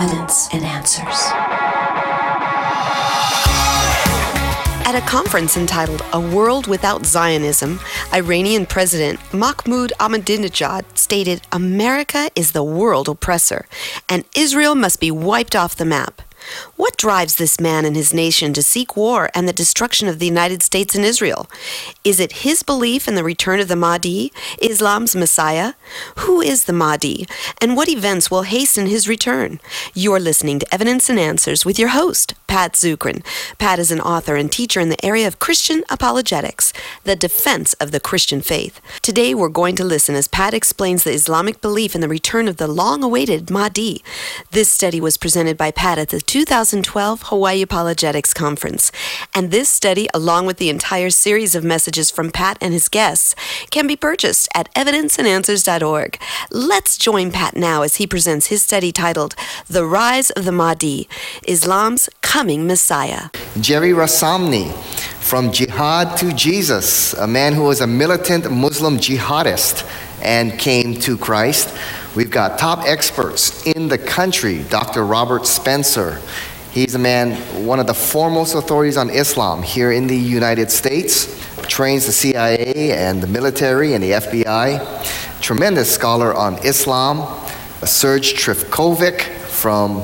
evidence and answers. At a conference entitled A World Without Zionism, Iranian President Mahmoud Ahmadinejad stated America is the world oppressor and Israel must be wiped off the map. What drives this man and his nation to seek war and the destruction of the United States and Israel? Is it his belief in the return of the Mahdi, Islam's Messiah? Who is the Mahdi, and what events will hasten his return? You're listening to Evidence and Answers with your host, Pat Zukeran. Pat is an author and teacher in the area of Christian apologetics, the defense of the Christian faith. Today we're going to listen as Pat explains the Islamic belief in the return of the long awaited Mahdi. This study was presented by Pat at the 2012 Hawaii Apologetics Conference. And this study, along with the entire series of messages from Pat and his guests, can be purchased at evidenceandanswers.org. Let's join Pat now as he presents his study titled The Rise of the Mahdi Islam's Coming Messiah. Jerry Rassamni from Jihad to Jesus, a man who was a militant Muslim jihadist and came to Christ. We've got top experts in the country, Dr. Robert Spencer. He's a man, one of the foremost authorities on Islam here in the United States, trains the CIA and the military and the FBI. Tremendous scholar on Islam. Serge Trifkovic from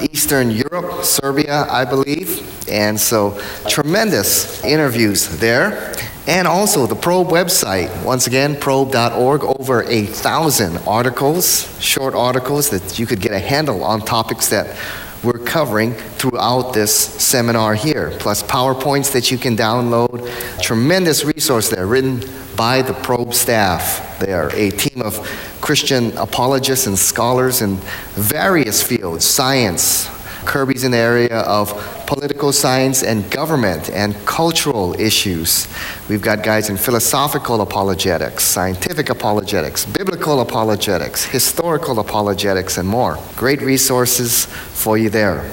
Eastern Europe, Serbia, I believe. And so, tremendous interviews there. And also the Probe website, once again, probe.org, over a thousand articles, short articles that you could get a handle on topics that we're covering throughout this seminar here, plus PowerPoints that you can download. Tremendous resource there, written by the Probe staff. They are a team of Christian apologists and scholars in various fields science, Kerby's in the area of political science and government and cultural issues. We've got guys in philosophical apologetics, scientific apologetics, biblical apologetics, historical apologetics, and more. Great resources for you there.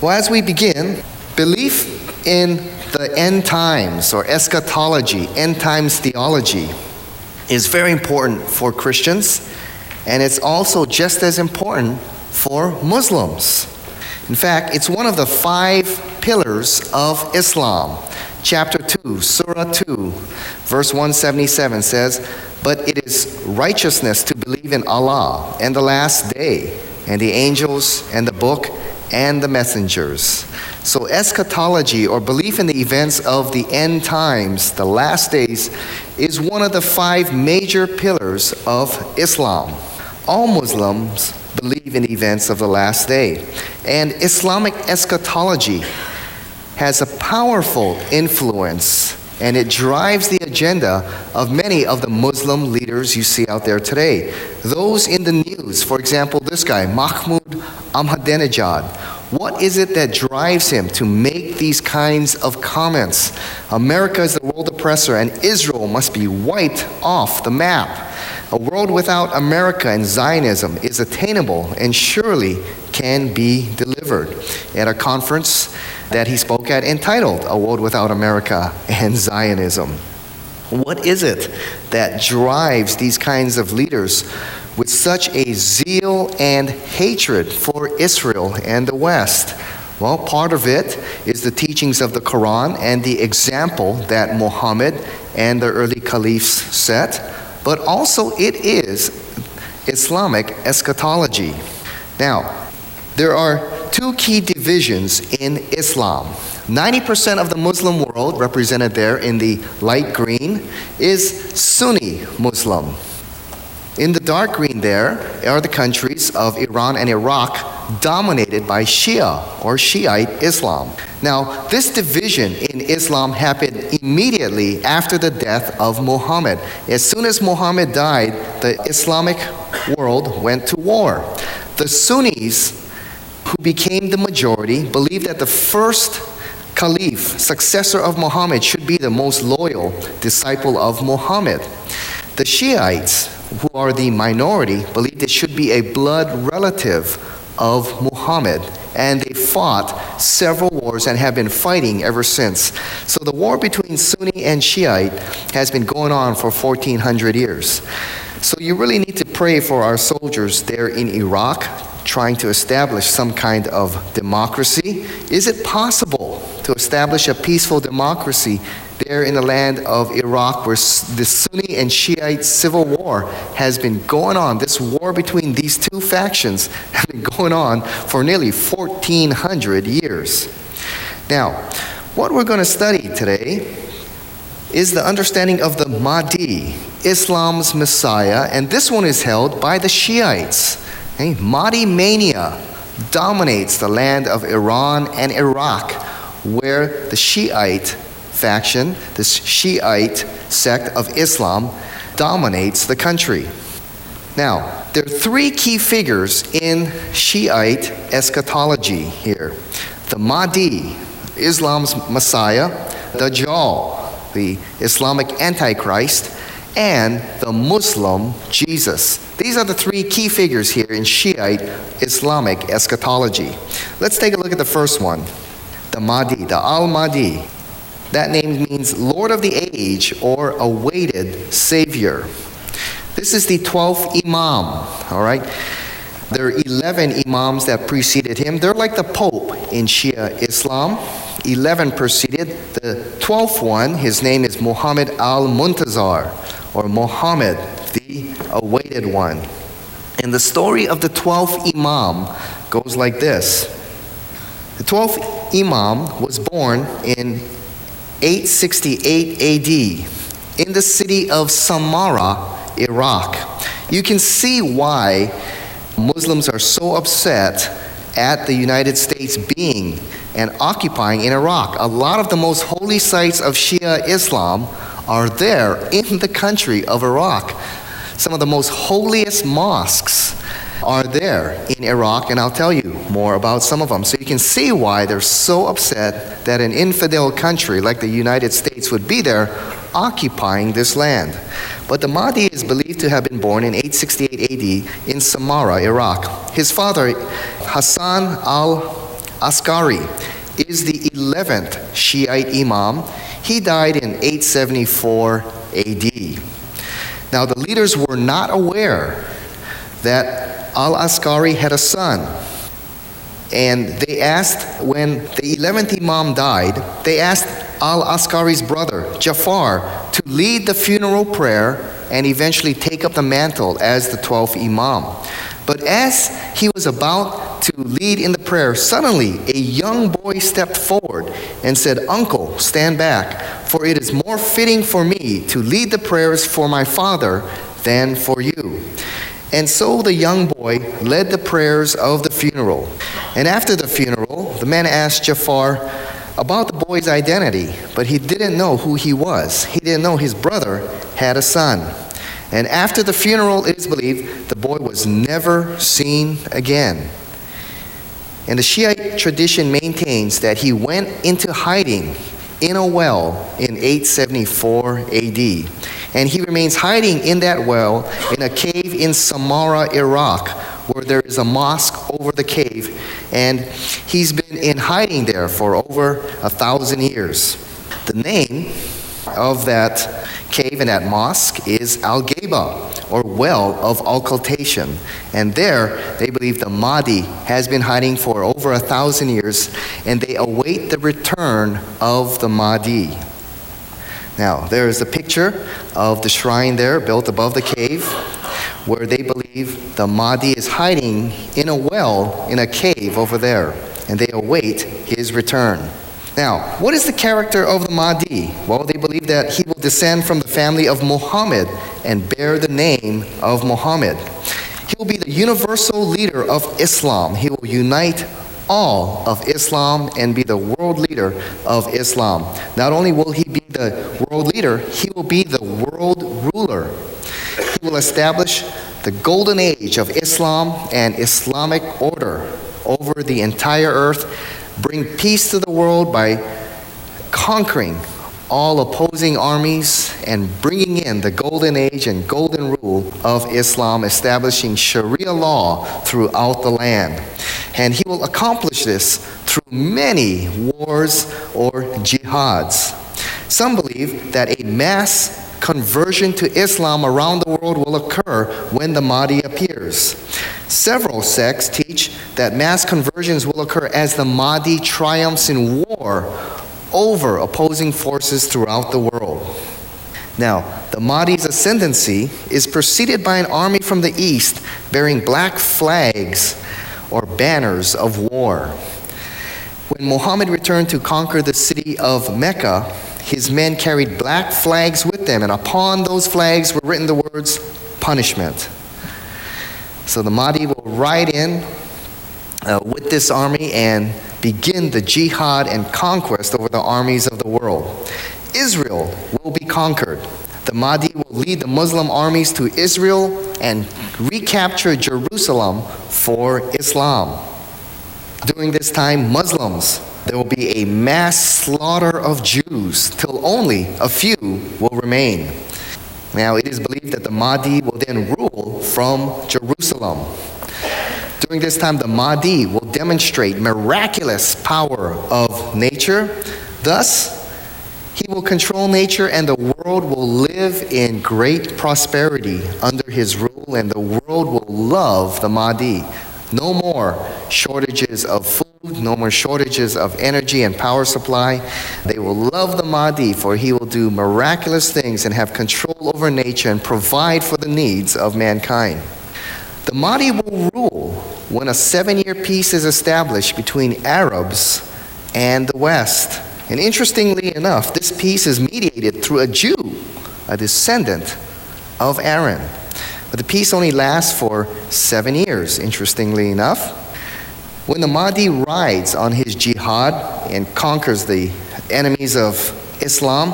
Well, as we begin, belief in the end times or eschatology, end times theology, is very important for Christians, and it's also just as important for Muslims. In fact, it's one of the five pillars of Islam. Chapter 2, Surah 2, verse 177 says, But it is righteousness to believe in Allah and the last day, and the angels, and the book, and the messengers. So, eschatology, or belief in the events of the end times, the last days, is one of the five major pillars of Islam. All Muslims believe in events of the last day. And Islamic eschatology has a powerful influence and it drives the agenda of many of the Muslim leaders you see out there today. Those in the news, for example, this guy, Mahmoud Ahmadinejad, what is it that drives him to make these kinds of comments? America is the world oppressor and Israel must be wiped off the map. A world without America and Zionism is attainable and surely can be delivered. At a conference that he spoke at entitled A World Without America and Zionism. What is it that drives these kinds of leaders with such a zeal and hatred for Israel and the West? Well, part of it is the teachings of the Quran and the example that Muhammad and the early caliphs set but also it is Islamic eschatology. Now, there are two key divisions in Islam. 90% of the Muslim world, represented there in the light green, is Sunni Muslim. In the dark green, there are the countries of Iran and Iraq dominated by Shia or Shiite Islam. Now, this division in Islam happened immediately after the death of Muhammad. As soon as Muhammad died, the Islamic world went to war. The Sunnis, who became the majority, believed that the first caliph, successor of Muhammad, should be the most loyal disciple of Muhammad. The Shiites, who are the minority, believed it should be a blood relative of Muhammad and they fought several wars and have been fighting ever since. So the war between Sunni and Shiite has been going on for 1400 years. So you really need to pray for our soldiers there in Iraq trying to establish some kind of democracy. Is it possible to establish a peaceful democracy there in the land of Iraq where the Sunni and Shiite civil war has been going on? This war between these two factions has been going on for nearly 1400 years. Now, what we're going to study today is the understanding of the Mahdi, Islam's Messiah, and this one is held by the Shiites. Okay? Mahdi mania dominates the land of Iran and Iraq, where the Shiite faction, the Shiite sect of Islam, dominates the country. Now, there are three key figures in Shiite eschatology here the Mahdi, Islam's Messiah, the Dajjal, the Islamic Antichrist, and the Muslim Jesus. These are the three key figures here in Shiite Islamic eschatology. Let's take a look at the first one the Mahdi, the Al Mahdi. That name means Lord of the Age or awaited Savior. This is the 12th Imam, all right? There are 11 Imams that preceded him. They're like the Pope in Shia Islam. 11 preceded. The 12th one, his name is Muhammad al Muntazar, or Muhammad, the awaited one. And the story of the 12th Imam goes like this The 12th Imam was born in 868 AD in the city of Samarra, Iraq. You can see why Muslims are so upset at the United States being and occupying in Iraq. A lot of the most holy sites of Shia Islam are there in the country of Iraq. Some of the most holiest mosques are there in Iraq, and I'll tell you more about some of them. So you can see why they're so upset that an infidel country like the United States would be there occupying this land. But the Mahdi is believed to have been born in 868 AD in Samarra, Iraq. His father, Hassan al Askari is the 11th Shiite Imam. He died in 874 AD. Now, the leaders were not aware that al Askari had a son. And they asked, when the 11th Imam died, they asked al Askari's brother, Jafar, to lead the funeral prayer and eventually take up the mantle as the 12th Imam. But as he was about to lead in the prayer, suddenly a young boy stepped forward and said, Uncle, stand back, for it is more fitting for me to lead the prayers for my father than for you. And so the young boy led the prayers of the funeral. And after the funeral, the man asked Jafar about the boy's identity, but he didn't know who he was. He didn't know his brother had a son. And after the funeral, it is believed the boy was never seen again. And the Shiite tradition maintains that he went into hiding in a well in 874 AD. And he remains hiding in that well in a cave in Samarra, Iraq, where there is a mosque over the cave. And he's been in hiding there for over a thousand years. The name of that cave and that mosque is Al Geba, or well of occultation. And there, they believe the Mahdi has been hiding for over a thousand years, and they await the return of the Mahdi. Now, there is a picture of the shrine there built above the cave where they believe the Mahdi is hiding in a well in a cave over there, and they await his return. Now, what is the character of the Mahdi? Well, they believe that he will descend from the family of Muhammad and bear the name of Muhammad. He will be the universal leader of Islam. He will unite all of Islam and be the world leader of Islam. Not only will he be the world leader, he will be the world ruler. He will establish the golden age of Islam and Islamic order over the entire earth bring peace to the world by conquering all opposing armies and bringing in the golden age and golden rule of Islam, establishing Sharia law throughout the land. And he will accomplish this through many wars or jihads. Some believe that a mass conversion to Islam around the world will occur when the Mahdi appears. Several sects teach that mass conversions will occur as the Mahdi triumphs in war over opposing forces throughout the world. Now, the Mahdi's ascendancy is preceded by an army from the east bearing black flags or banners of war. When Muhammad returned to conquer the city of Mecca, his men carried black flags with them, and upon those flags were written the words punishment. So the Mahdi will ride in uh, with this army and begin the jihad and conquest over the armies of the world. Israel will be conquered. The Mahdi will lead the Muslim armies to Israel and recapture Jerusalem for Islam. During this time, Muslims, there will be a mass slaughter of Jews till only a few will remain. Now, it is believed that the Mahdi will then rule from Jerusalem. During this time, the Mahdi will demonstrate miraculous power of nature. Thus, he will control nature, and the world will live in great prosperity under his rule, and the world will love the Mahdi. No more shortages of food, no more shortages of energy and power supply. They will love the Mahdi, for he will do miraculous things and have control over nature and provide for the needs of mankind. The Mahdi will rule when a seven year peace is established between Arabs and the West. And interestingly enough, this peace is mediated through a Jew, a descendant of Aaron. But the peace only lasts for seven years, interestingly enough. When the Mahdi rides on his jihad and conquers the enemies of Islam,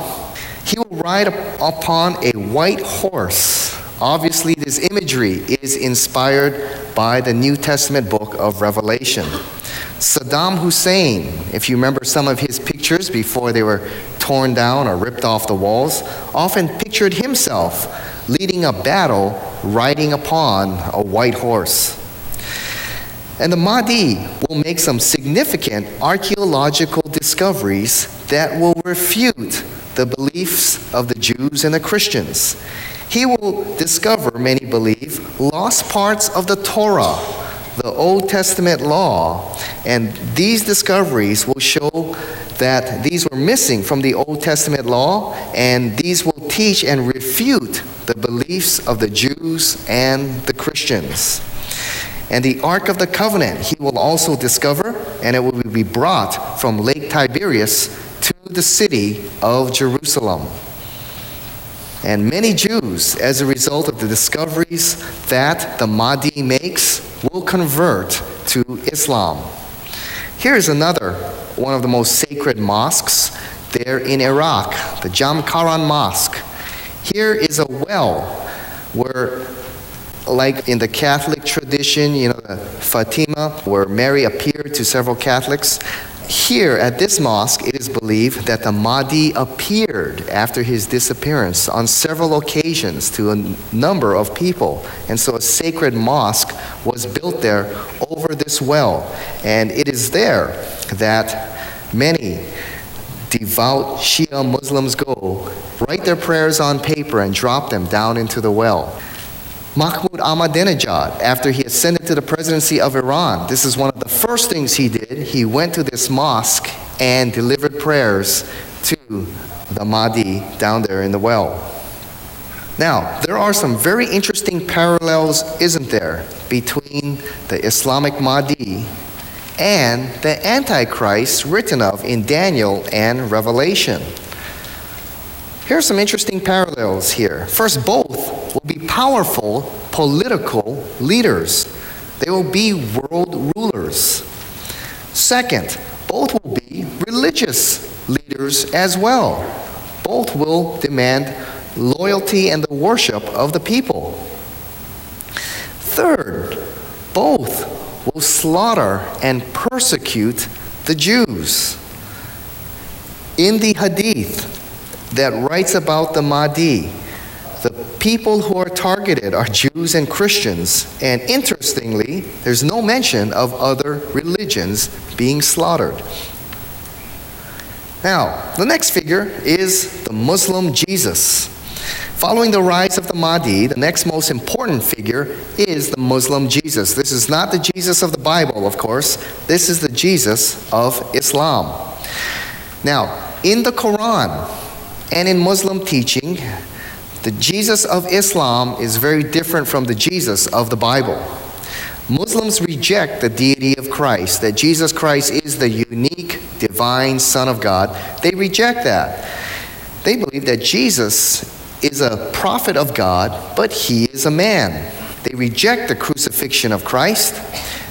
he will ride upon a white horse. Obviously, this imagery is inspired by the New Testament book of Revelation. Saddam Hussein, if you remember some of his pictures before they were torn down or ripped off the walls, often pictured himself leading a battle riding upon a white horse. And the Mahdi will make some significant archaeological discoveries that will refute the beliefs of the Jews and the Christians. He will discover, many believe, lost parts of the Torah the Old Testament law, and these discoveries will show that these were missing from the Old Testament law, and these will teach and refute the beliefs of the Jews and the Christians. And the Ark of the Covenant he will also discover, and it will be brought from Lake Tiberias to the city of Jerusalem. And many Jews, as a result of the discoveries that the Mahdi makes, will convert to Islam. Here's another one of the most sacred mosques there in Iraq, the Jamkaran Mosque. Here is a well where like in the Catholic tradition, you know, Fatima, where Mary appeared to several Catholics. Here at this mosque, it is believed that the Mahdi appeared after his disappearance on several occasions to a number of people. And so a sacred mosque was built there over this well. And it is there that many devout Shia Muslims go, write their prayers on paper, and drop them down into the well. Mahmoud Ahmadinejad, after he ascended to the presidency of Iran, this is one of the first things he did. He went to this mosque and delivered prayers to the Mahdi down there in the well. Now, there are some very interesting parallels, isn't there, between the Islamic Mahdi and the Antichrist written of in Daniel and Revelation. Here are some interesting parallels here. First, both will be powerful political leaders, they will be world rulers. Second, both will be religious leaders as well. Both will demand loyalty and the worship of the people. Third, both slaughter and persecute the Jews. In the Hadith, that writes about the Mahdi. The people who are targeted are Jews and Christians, and interestingly, there's no mention of other religions being slaughtered. Now, the next figure is the Muslim Jesus. Following the rise of the Mahdi, the next most important figure is the Muslim Jesus. This is not the Jesus of the Bible, of course. This is the Jesus of Islam. Now, in the Quran and in Muslim teaching, the Jesus of Islam is very different from the Jesus of the Bible. Muslims reject the deity of Christ, that Jesus Christ is the unique divine Son of God. They reject that. They believe that Jesus is a prophet of God, but he is a man. They reject the crucifixion of Christ.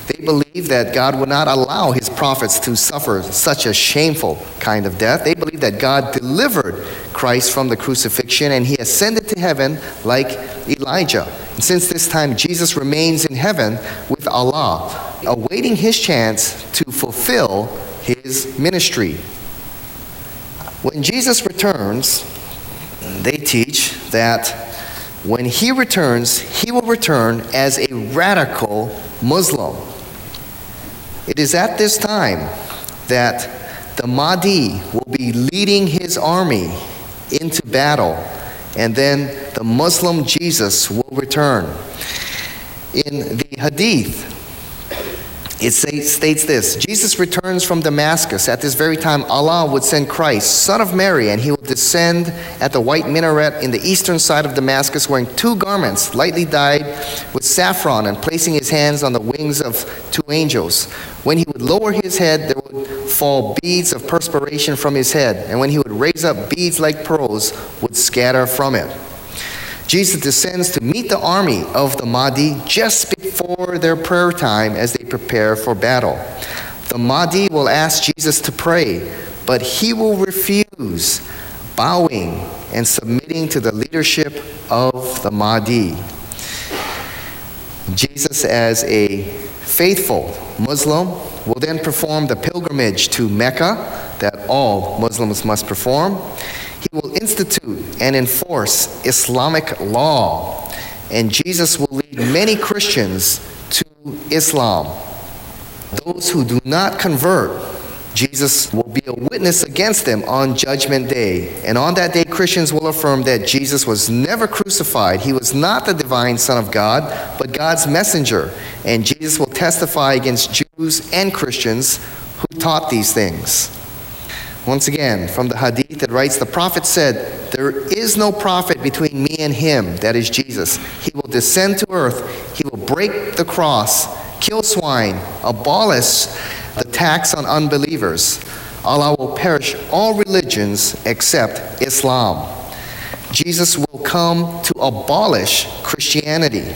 They believe that God would not allow his prophets to suffer such a shameful kind of death. They believe that God delivered Christ from the crucifixion and he ascended to heaven like Elijah. And since this time, Jesus remains in heaven with Allah, awaiting his chance to fulfill his ministry. When Jesus returns, they teach that when he returns, he will return as a radical Muslim. It is at this time that the Mahdi will be leading his army into battle, and then the Muslim Jesus will return. In the Hadith, it states this Jesus returns from Damascus. At this very time, Allah would send Christ, son of Mary, and he will descend at the white minaret in the eastern side of Damascus, wearing two garments, lightly dyed with saffron, and placing his hands on the wings of two angels. When he would lower his head, there would fall beads of perspiration from his head, and when he would raise up, beads like pearls would scatter from it. Jesus descends to meet the army of the Mahdi just before their prayer time as they prepare for battle. The Mahdi will ask Jesus to pray, but he will refuse, bowing and submitting to the leadership of the Mahdi. Jesus, as a faithful Muslim, will then perform the pilgrimage to Mecca that all Muslims must perform. He will institute and enforce Islamic law, and Jesus will lead many Christians to Islam. Those who do not convert, Jesus will be a witness against them on Judgment Day. And on that day, Christians will affirm that Jesus was never crucified. He was not the divine Son of God, but God's messenger. And Jesus will testify against Jews and Christians who taught these things. Once again, from the hadith that writes, the prophet said, There is no prophet between me and him, that is Jesus. He will descend to earth, he will break the cross, kill swine, abolish the tax on unbelievers. Allah will perish all religions except Islam. Jesus will come to abolish Christianity.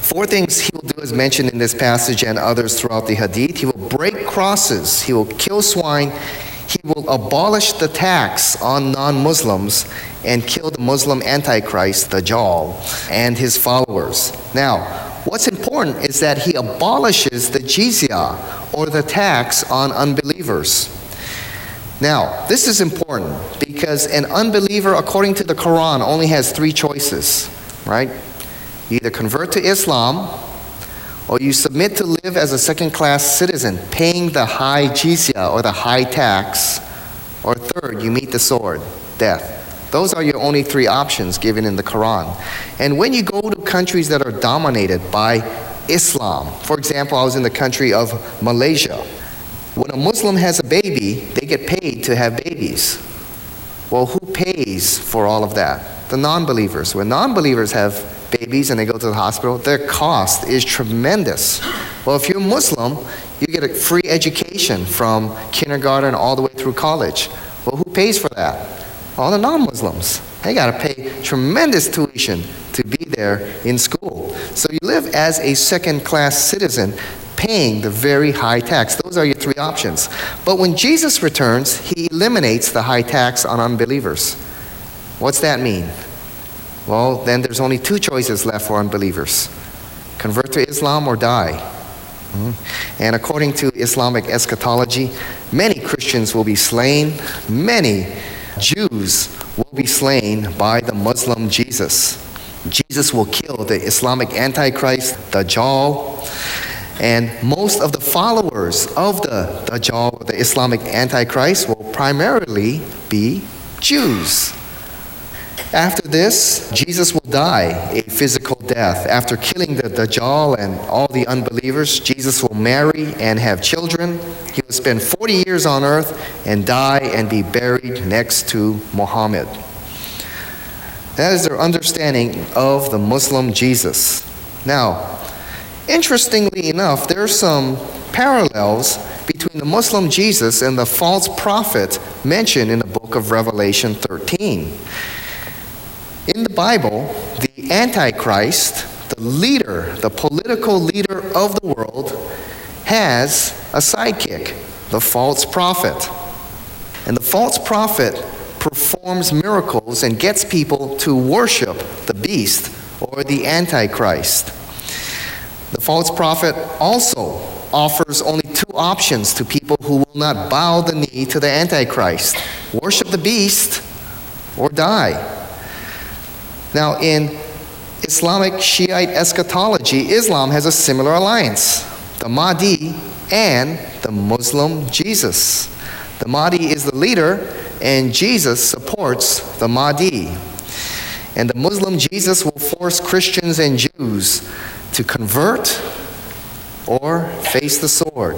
Four things he will do as mentioned in this passage and others throughout the hadith. He will break crosses, he will kill swine, he will abolish the tax on non Muslims and kill the Muslim Antichrist, Dajjal, and his followers. Now, what's important is that he abolishes the jizya, or the tax on unbelievers. Now, this is important because an unbeliever, according to the Quran, only has three choices, right? You either convert to Islam, or you submit to live as a second class citizen, paying the high jizya or the high tax, or third, you meet the sword, death. Those are your only three options given in the Quran. And when you go to countries that are dominated by Islam, for example, I was in the country of Malaysia. When a Muslim has a baby, they get paid to have babies. Well, who pays for all of that? The non believers. When non believers have babies and they go to the hospital, their cost is tremendous. Well, if you're Muslim, you get a free education from kindergarten all the way through college. Well, who pays for that? All the non Muslims. They got to pay tremendous tuition to be there in school. So you live as a second class citizen paying the very high tax. Those are your three options. But when Jesus returns, he eliminates the high tax on unbelievers. What's that mean? Well, then there's only two choices left for unbelievers convert to Islam or die. Hmm? And according to Islamic eschatology, many Christians will be slain, many Jews will be slain by the Muslim Jesus. Jesus will kill the Islamic Antichrist, Dajjal, and most of the followers of the Dajjal, the Islamic Antichrist, will primarily be Jews. After this, Jesus will die a physical death. After killing the Dajjal and all the unbelievers, Jesus will marry and have children. He will spend 40 years on earth and die and be buried next to Muhammad. That is their understanding of the Muslim Jesus. Now, interestingly enough, there are some parallels between the Muslim Jesus and the false prophet mentioned in the book of Revelation 13. In the Bible, the Antichrist, the leader, the political leader of the world, has a sidekick, the false prophet. And the false prophet performs miracles and gets people to worship the beast or the Antichrist. The false prophet also offers only two options to people who will not bow the knee to the Antichrist worship the beast or die. Now, in Islamic Shiite eschatology, Islam has a similar alliance the Mahdi and the Muslim Jesus. The Mahdi is the leader, and Jesus supports the Mahdi. And the Muslim Jesus will force Christians and Jews to convert or face the sword.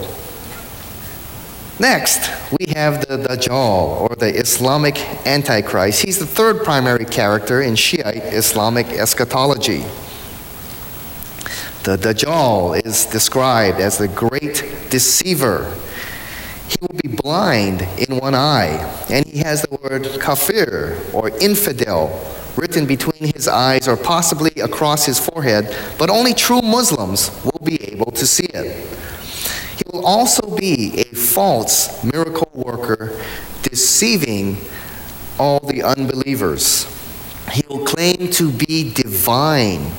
Next, we have the Dajjal, or the Islamic Antichrist. He's the third primary character in Shiite Islamic eschatology. The Dajjal is described as the great deceiver. He will be blind in one eye, and he has the word kafir, or infidel, written between his eyes or possibly across his forehead, but only true Muslims will be able to see it. He will also be a false miracle worker, deceiving all the unbelievers. He will claim to be divine,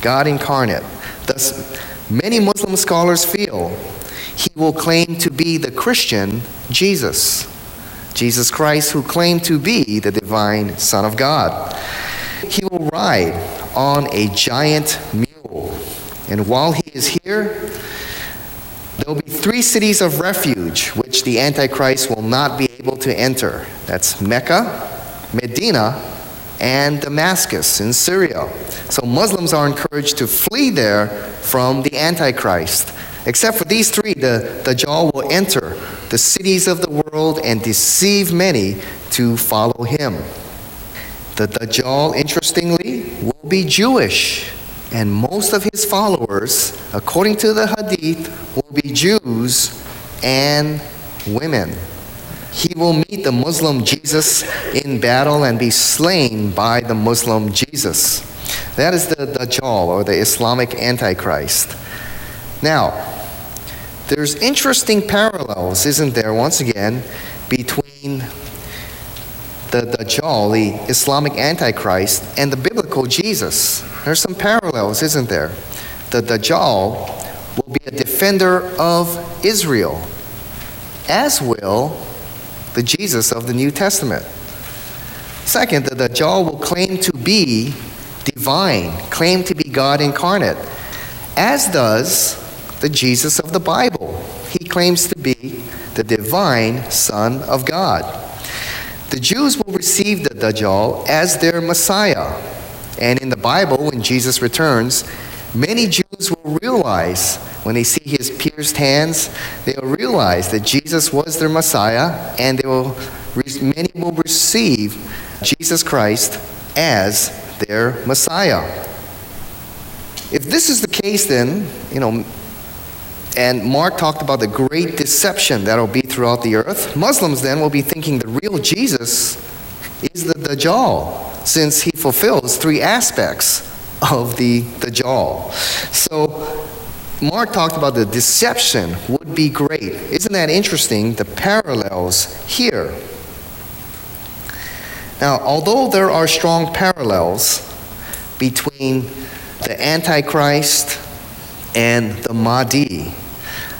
God incarnate. Thus, many Muslim scholars feel he will claim to be the Christian Jesus, Jesus Christ, who claimed to be the divine Son of God. He will ride on a giant mule, and while he is here, there will be three cities of refuge which the Antichrist will not be able to enter. That's Mecca, Medina, and Damascus in Syria. So Muslims are encouraged to flee there from the Antichrist. Except for these three, the Dajjal will enter the cities of the world and deceive many to follow him. The Dajjal, interestingly, will be Jewish and most of his followers, according to the Hadith, will be Jews and women. He will meet the Muslim Jesus in battle and be slain by the Muslim Jesus. That is the Dajjal or the Islamic Antichrist. Now, there's interesting parallels, isn't there, once again, between the Dajjal, the Islamic Antichrist, and the biblical Jesus. There's some parallels, isn't there? The Dajjal will be a defender of Israel, as will the Jesus of the New Testament. Second, the Dajjal will claim to be divine, claim to be God incarnate, as does the Jesus of the Bible. He claims to be the divine Son of God. The Jews will receive the Dajjal as their Messiah. And in the Bible, when Jesus returns, many Jews will realize when they see his pierced hands, they will realize that Jesus was their Messiah, and they will, many will receive Jesus Christ as their Messiah. If this is the case, then, you know, and Mark talked about the great deception that'll be throughout the earth. Muslims then will be thinking the real Jesus is the Dajjal, since he fulfills three aspects of the Dajjal. So, Mark talked about the deception would be great. Isn't that interesting? The parallels here. Now, although there are strong parallels between the Antichrist and the Mahdi,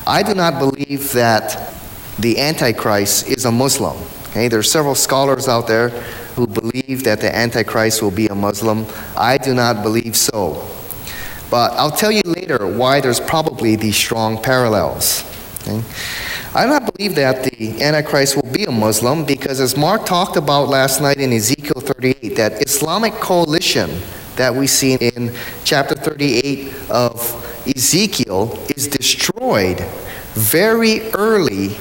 I do not believe that the Antichrist is a Muslim. Okay, there are several scholars out there who believe that the Antichrist will be a Muslim. I do not believe so. But I'll tell you later why there's probably these strong parallels. Okay? I do not believe that the Antichrist will be a Muslim because, as Mark talked about last night in Ezekiel 38, that Islamic coalition that we see in chapter 38 of Ezekiel is destroyed very early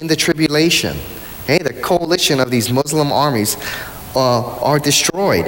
in the tribulation. Okay? The coalition of these Muslim armies uh, are destroyed.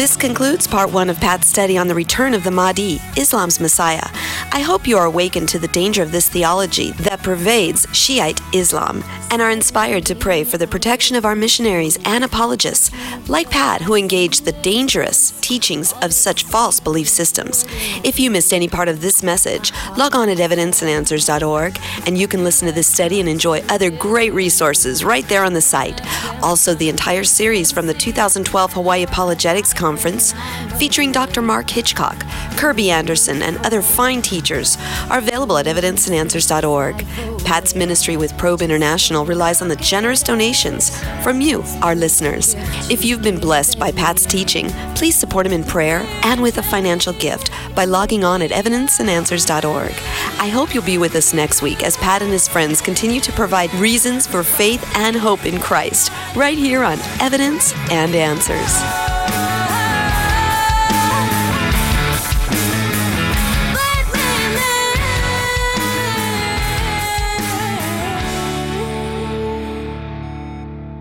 This concludes part one of Pat's study on the return of the Mahdi, Islam's Messiah. I hope you are awakened to the danger of this theology that pervades Shiite Islam and are inspired to pray for the protection of our missionaries and apologists, like Pat, who engaged the dangerous teachings of such false belief systems. If you missed any part of this message, log on at evidenceandanswers.org and you can listen to this study and enjoy other great resources right there on the site. Also, the entire series from the 2012 Hawaii Apologetics Conference, featuring Dr. Mark Hitchcock, Kerby Anderson, and other fine teachers, are available at evidenceandanswers.org. Pat's ministry with Probe International relies on the generous donations from you, our listeners. If you've been blessed by Pat's teaching, please support him in prayer and with a financial gift by logging on at evidenceandanswers.org. I hope you'll be with us next week as Pat and his friends continue to provide reasons for faith and hope in Christ right here on Evidence and Answers.